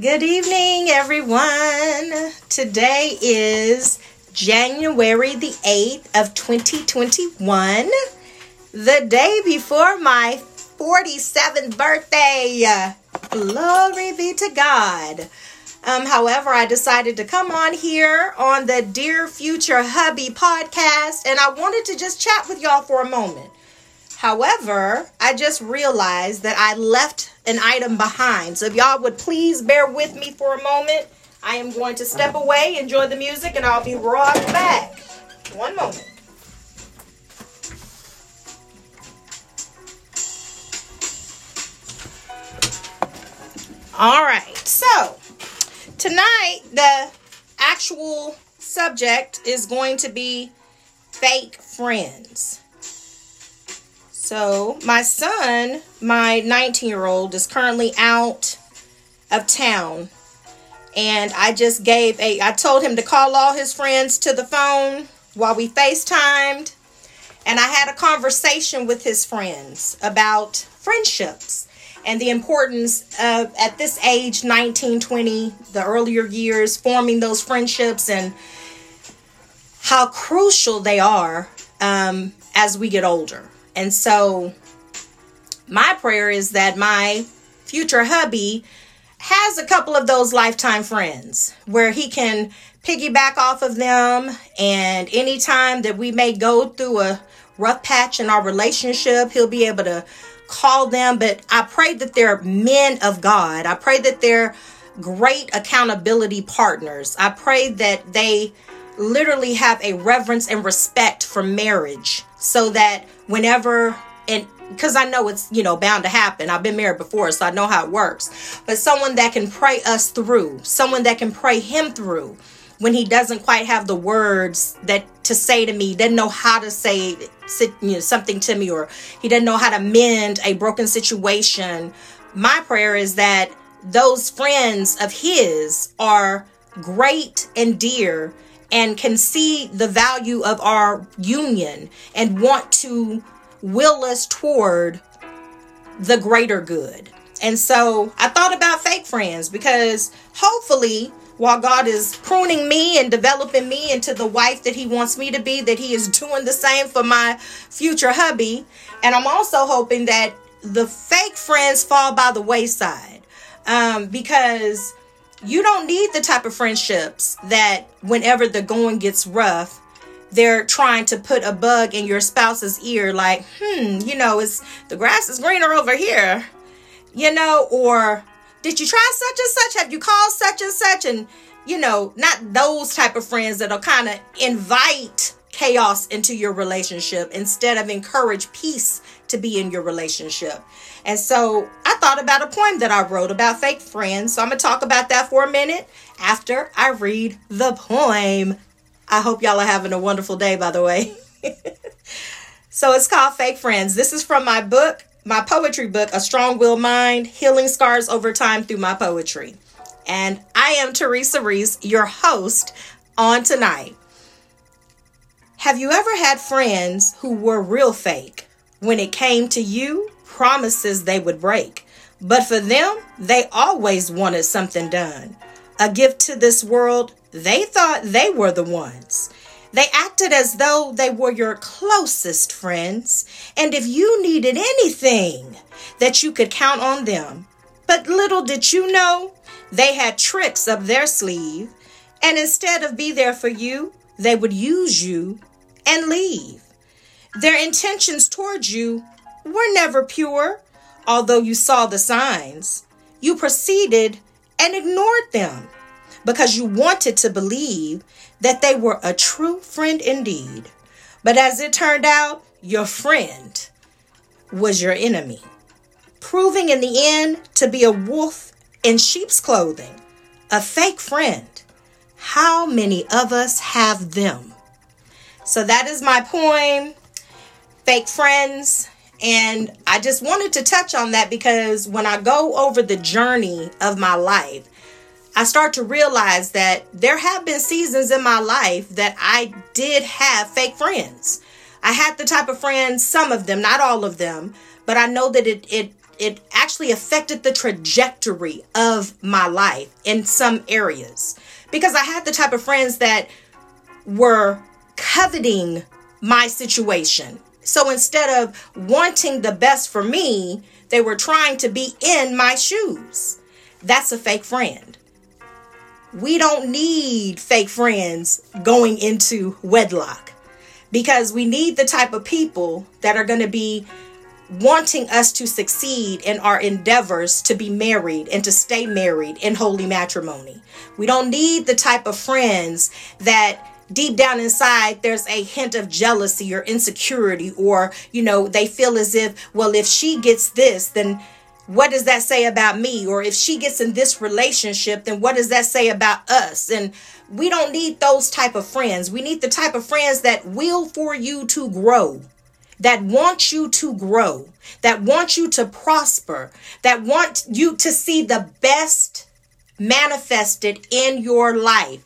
Good evening, everyone. Today is January the 8th of 2021, the day before my 47th birthday. Glory be to God. Um, however, I decided to come on here on the Dear Future Hubby podcast, and I wanted to just chat with y'all for a moment. However, I just realized that I left an item behind. So if y'all would please bear with me for a moment, I am going to step away, enjoy the music, and I'll be right back. One moment. All right, so tonight the actual subject is going to be fake friends. So, my son, my 19 year old, is currently out of town. And I just gave a, I told him to call all his friends to the phone while we FaceTimed. And I had a conversation with his friends about friendships and the importance of, at this age, 19, 20, the earlier years, forming those friendships and how crucial they are um, as we get older. And so my prayer is that my future hubby has a couple of those lifetime friends where he can piggyback off of them. And anytime that we may go through a rough patch in our relationship he'll be able to call them. But i pray that they're men of god. I pray that they're great accountability partners. I pray that they literally have a reverence and respect for marriage so that whenever and because I know it's you know bound to happen. I've been married before, so I know how it works. But someone that can pray us through, someone that can pray him through when he doesn't quite have the words that to say to me, doesn't know how to say you know, something to me, or he doesn't know how to mend a broken situation. My prayer is that those friends of his are great and dear and can see the value of our union and want to will us toward the greater good. And so I thought about fake friends because hopefully, while God is pruning me and developing me into the wife that He wants me to be, that He is doing the same for my future hubby. And I'm also hoping that the fake friends fall by the wayside um, because you don't need the type of friendships that whenever the going gets rough, they're trying to put a bug in your spouse's ear, like, hmm, you know, it's the grass is greener over here, you know, or did you try such and such? Have you called such and such? And, you know, not those type of friends that'll kind of invite chaos into your relationship instead of encourage peace to be in your relationship. And so I thought about a poem that I wrote about fake friends. So I'm going to talk about that for a minute after I read the poem. I hope y'all are having a wonderful day, by the way. so it's called Fake Friends. This is from my book, my poetry book, A Strong Will Mind Healing Scars Over Time Through My Poetry. And I am Teresa Reese, your host on tonight. Have you ever had friends who were real fake? When it came to you, promises they would break. But for them, they always wanted something done. A gift to this world, they thought they were the ones. They acted as though they were your closest friends, and if you needed anything, that you could count on them. But little did you know, they had tricks up their sleeve, and instead of be there for you, they would use you and leave. Their intentions towards you were never pure, although you saw the signs. You proceeded and ignored them because you wanted to believe that they were a true friend indeed. But as it turned out, your friend was your enemy, proving in the end to be a wolf in sheep's clothing, a fake friend. How many of us have them? So that is my poem, Fake Friends. And I just wanted to touch on that because when I go over the journey of my life, I start to realize that there have been seasons in my life that I did have fake friends. I had the type of friends, some of them, not all of them, but I know that it it it actually affected the trajectory of my life in some areas because I had the type of friends that were coveting my situation. So instead of wanting the best for me, they were trying to be in my shoes. That's a fake friend. We don't need fake friends going into wedlock because we need the type of people that are going to be wanting us to succeed in our endeavors to be married and to stay married in holy matrimony. We don't need the type of friends that deep down inside there's a hint of jealousy or insecurity or you know they feel as if well if she gets this then what does that say about me? Or if she gets in this relationship then what does that say about us? And we don't need those type of friends. We need the type of friends that will for you to grow that want you to grow that want you to prosper that want you to see the best manifested in your life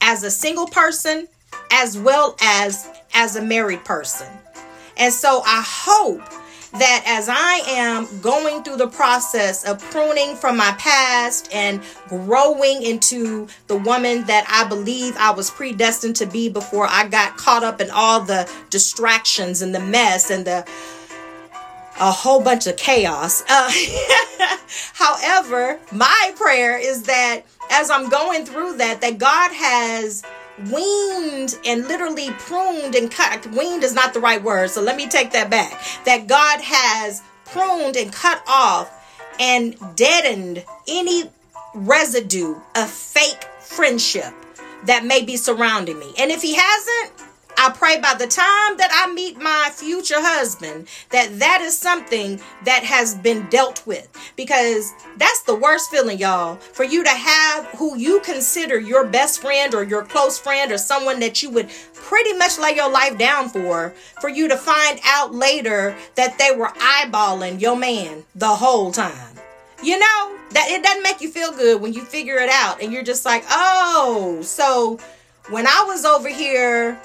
as a single person as well as as a married person. And so I hope that as I am going through the process of pruning from my past and growing into the woman that I believe I was predestined to be before I got caught up in all the distractions and the mess and the a whole bunch of chaos. Uh, however, my prayer is that as I'm going through that, that God has weaned and literally pruned and cut. Weaned is not the right word, so let me take that back. That God has pruned and cut off and deadened any residue of fake friendship that may be surrounding me. And if He hasn't, I pray by the time that I meet my future husband that that is something that has been dealt with because that's the worst feeling y'all for you to have who you consider your best friend or your close friend or someone that you would pretty much lay your life down for for you to find out later that they were eyeballing your man the whole time. You know, that it doesn't make you feel good when you figure it out and you're just like, "Oh, so when I was over here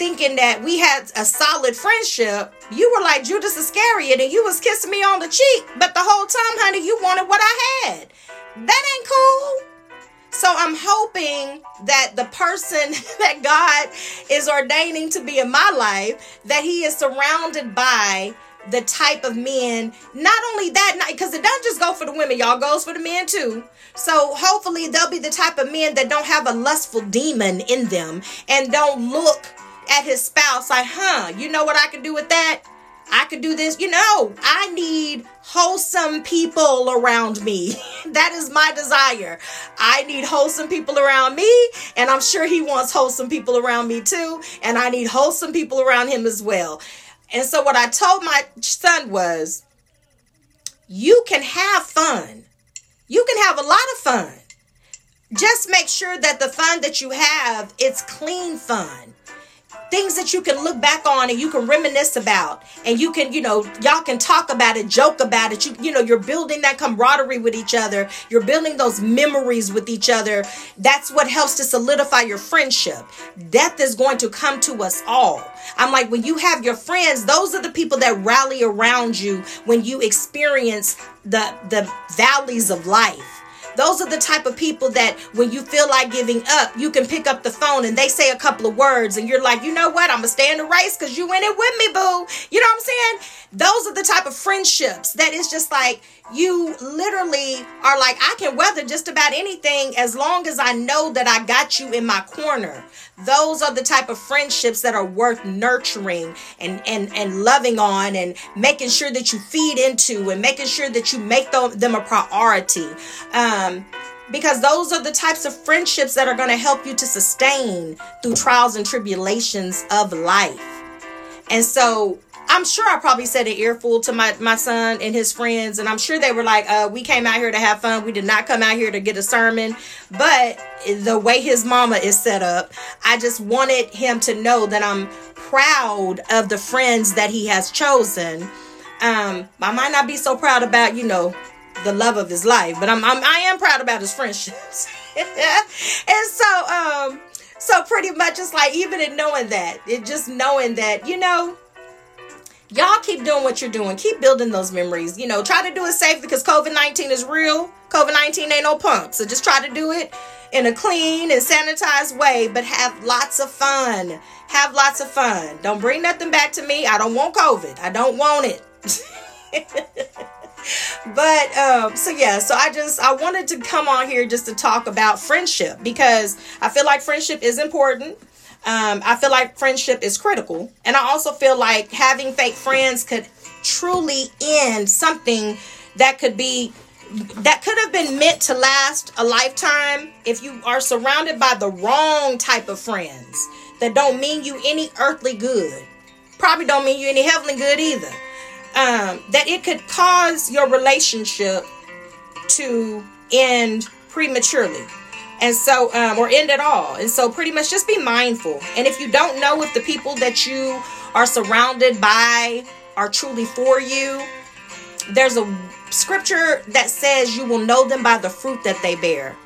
thinking that we had a solid friendship, you were like Judas Iscariot and you was kissing me on the cheek, but the whole time, honey, you wanted what I had. That ain't cool. So I'm hoping that the person that God is ordaining to be in my life, that he is surrounded by the type of men. Not only that, night, because it doesn't just go for the women, y'all goes for the men too. So hopefully they'll be the type of men that don't have a lustful demon in them and don't look at his spouse like, huh, you know what I can do with that? I could do this. You know, I need wholesome people around me. that is my desire. I need wholesome people around me, and I'm sure he wants wholesome people around me too. And I need wholesome people around him as well. And so, what I told my son was, you can have fun. You can have a lot of fun. Just make sure that the fun that you have, it's clean fun things that you can look back on and you can reminisce about. And you can you know y'all can talk about it joke about it. You you know you're building that camaraderie with each other. You're building those memories with each other. That's what helps to solidify your friendship. Death is going to come to us all. I'm like when you have your friends those are the people that rally around you when you experience the the valleys of life those are the type of people that when you feel like giving up, you can pick up the phone and they say a couple of words and you're like, you know what? I'm going to stay in the race because you went it with me, boo. You know what I'm saying? Those are the type of friendships that is just like, you literally are like, I can weather just about anything as long as I know that I got you in my corner. Those are the type of friendships that are worth nurturing and, and, and loving on and making sure that you feed into and making sure that you make them, them a priority. Um, because those are the types of friendships that are going to help you to sustain through trials and tribulations of life. And so I'm sure I probably said an earful to my, my son and his friends, and I'm sure they were like, uh, we came out here to have fun. We did not come out here to get a sermon. But the way his mama is set up, I just wanted him to know that I'm proud of the friends that he has chosen. Um, I might not be so proud about, you know, the love of his life, but I'm, I'm I am proud about his friendships. and so um so pretty much it's like even in knowing that, it just knowing that, you know, y'all keep doing what you're doing. Keep building those memories. You know, try to do it safe because COVID 19 is real. COVID 19 ain't no punk. So just try to do it in a clean and sanitized way, but have lots of fun. Have lots of fun. Don't bring nothing back to me. I don't want COVID. I don't want it. but um so yeah so i just i wanted to come on here just to talk about friendship because i feel like friendship is important um, I feel like friendship is critical. And I also feel like having fake friends could truly end something that could be that could have been meant to last a lifetime if you are surrounded by the wrong type of friends that don't mean you any earthly good. Probably don't mean you any heavenly good either. Um, that it could cause your relationship to end prematurely and so um, or end it all. And so pretty much just be mindful. And if you don't know if the people that you are surrounded by are truly for you there's a scripture that says you will know them by the fruit that they bear.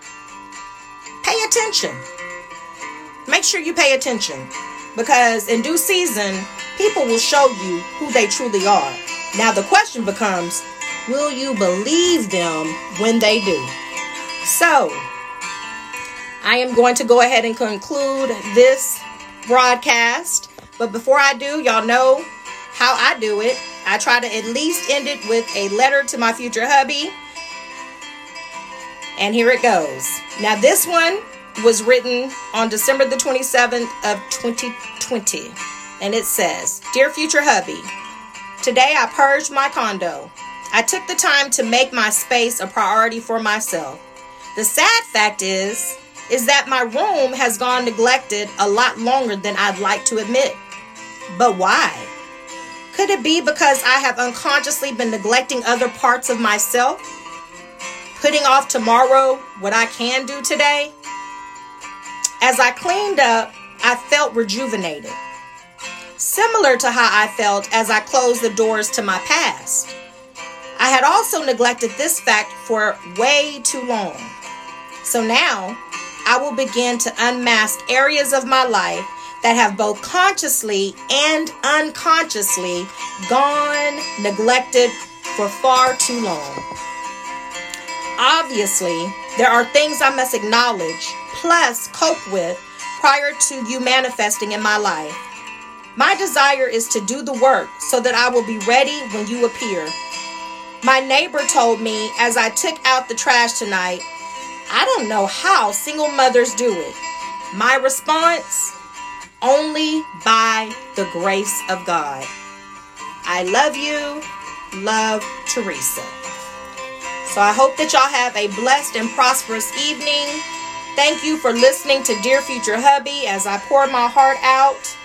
Pay attention. Make sure you pay attention. Because in due season people will show you who they truly are. Now the question becomes will you believe them when they do? So I am going to go ahead and conclude this broadcast. But before I do, y'all know how I do it. I try to at least end it with a letter to my future hubby. And here it goes. Now, this one was written on December the 27th of 2020. And it says, Dear future hubby, today I purged my condo. I took the time to make my space a priority for myself. The sad fact is, is that my room has gone neglected a lot longer than I'd like to admit. But why? Could it be because I have unconsciously been neglecting other parts of myself? Putting off tomorrow what I can do today? As I cleaned up, I felt rejuvenated. Similar to how I felt as I closed the doors to my past. I had also neglected this fact for way too long. So now I will begin to unmask areas of my life that have both consciously and unconsciously gone neglected for far too long. Obviously, there are things I must acknowledge, plus cope with, prior to you manifesting in my life. My desire is to do the work so that I will be ready when you appear. My neighbor told me as I took out the trash tonight I don't know how single mothers do it. My response only by the grace of God. I love you. Love Teresa. So I hope that y'all have a blessed and prosperous evening. Thank you for listening to Dear Future Hubby as I pour my heart out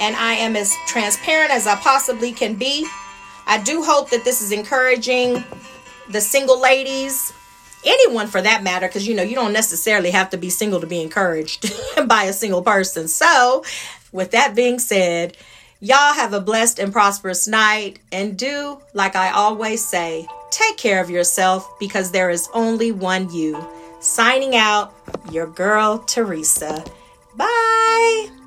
and I am as transparent as I possibly can be. I do hope that this is encouraging the single ladies anyone for that matter, because you know, you don't necessarily have to be single to be encouraged by a single person. So, with that being said, y'all have a blessed and prosperous night and do, like I always say, take care of yourself because there is only one you. Signing out, your girl, Teresa. Bye.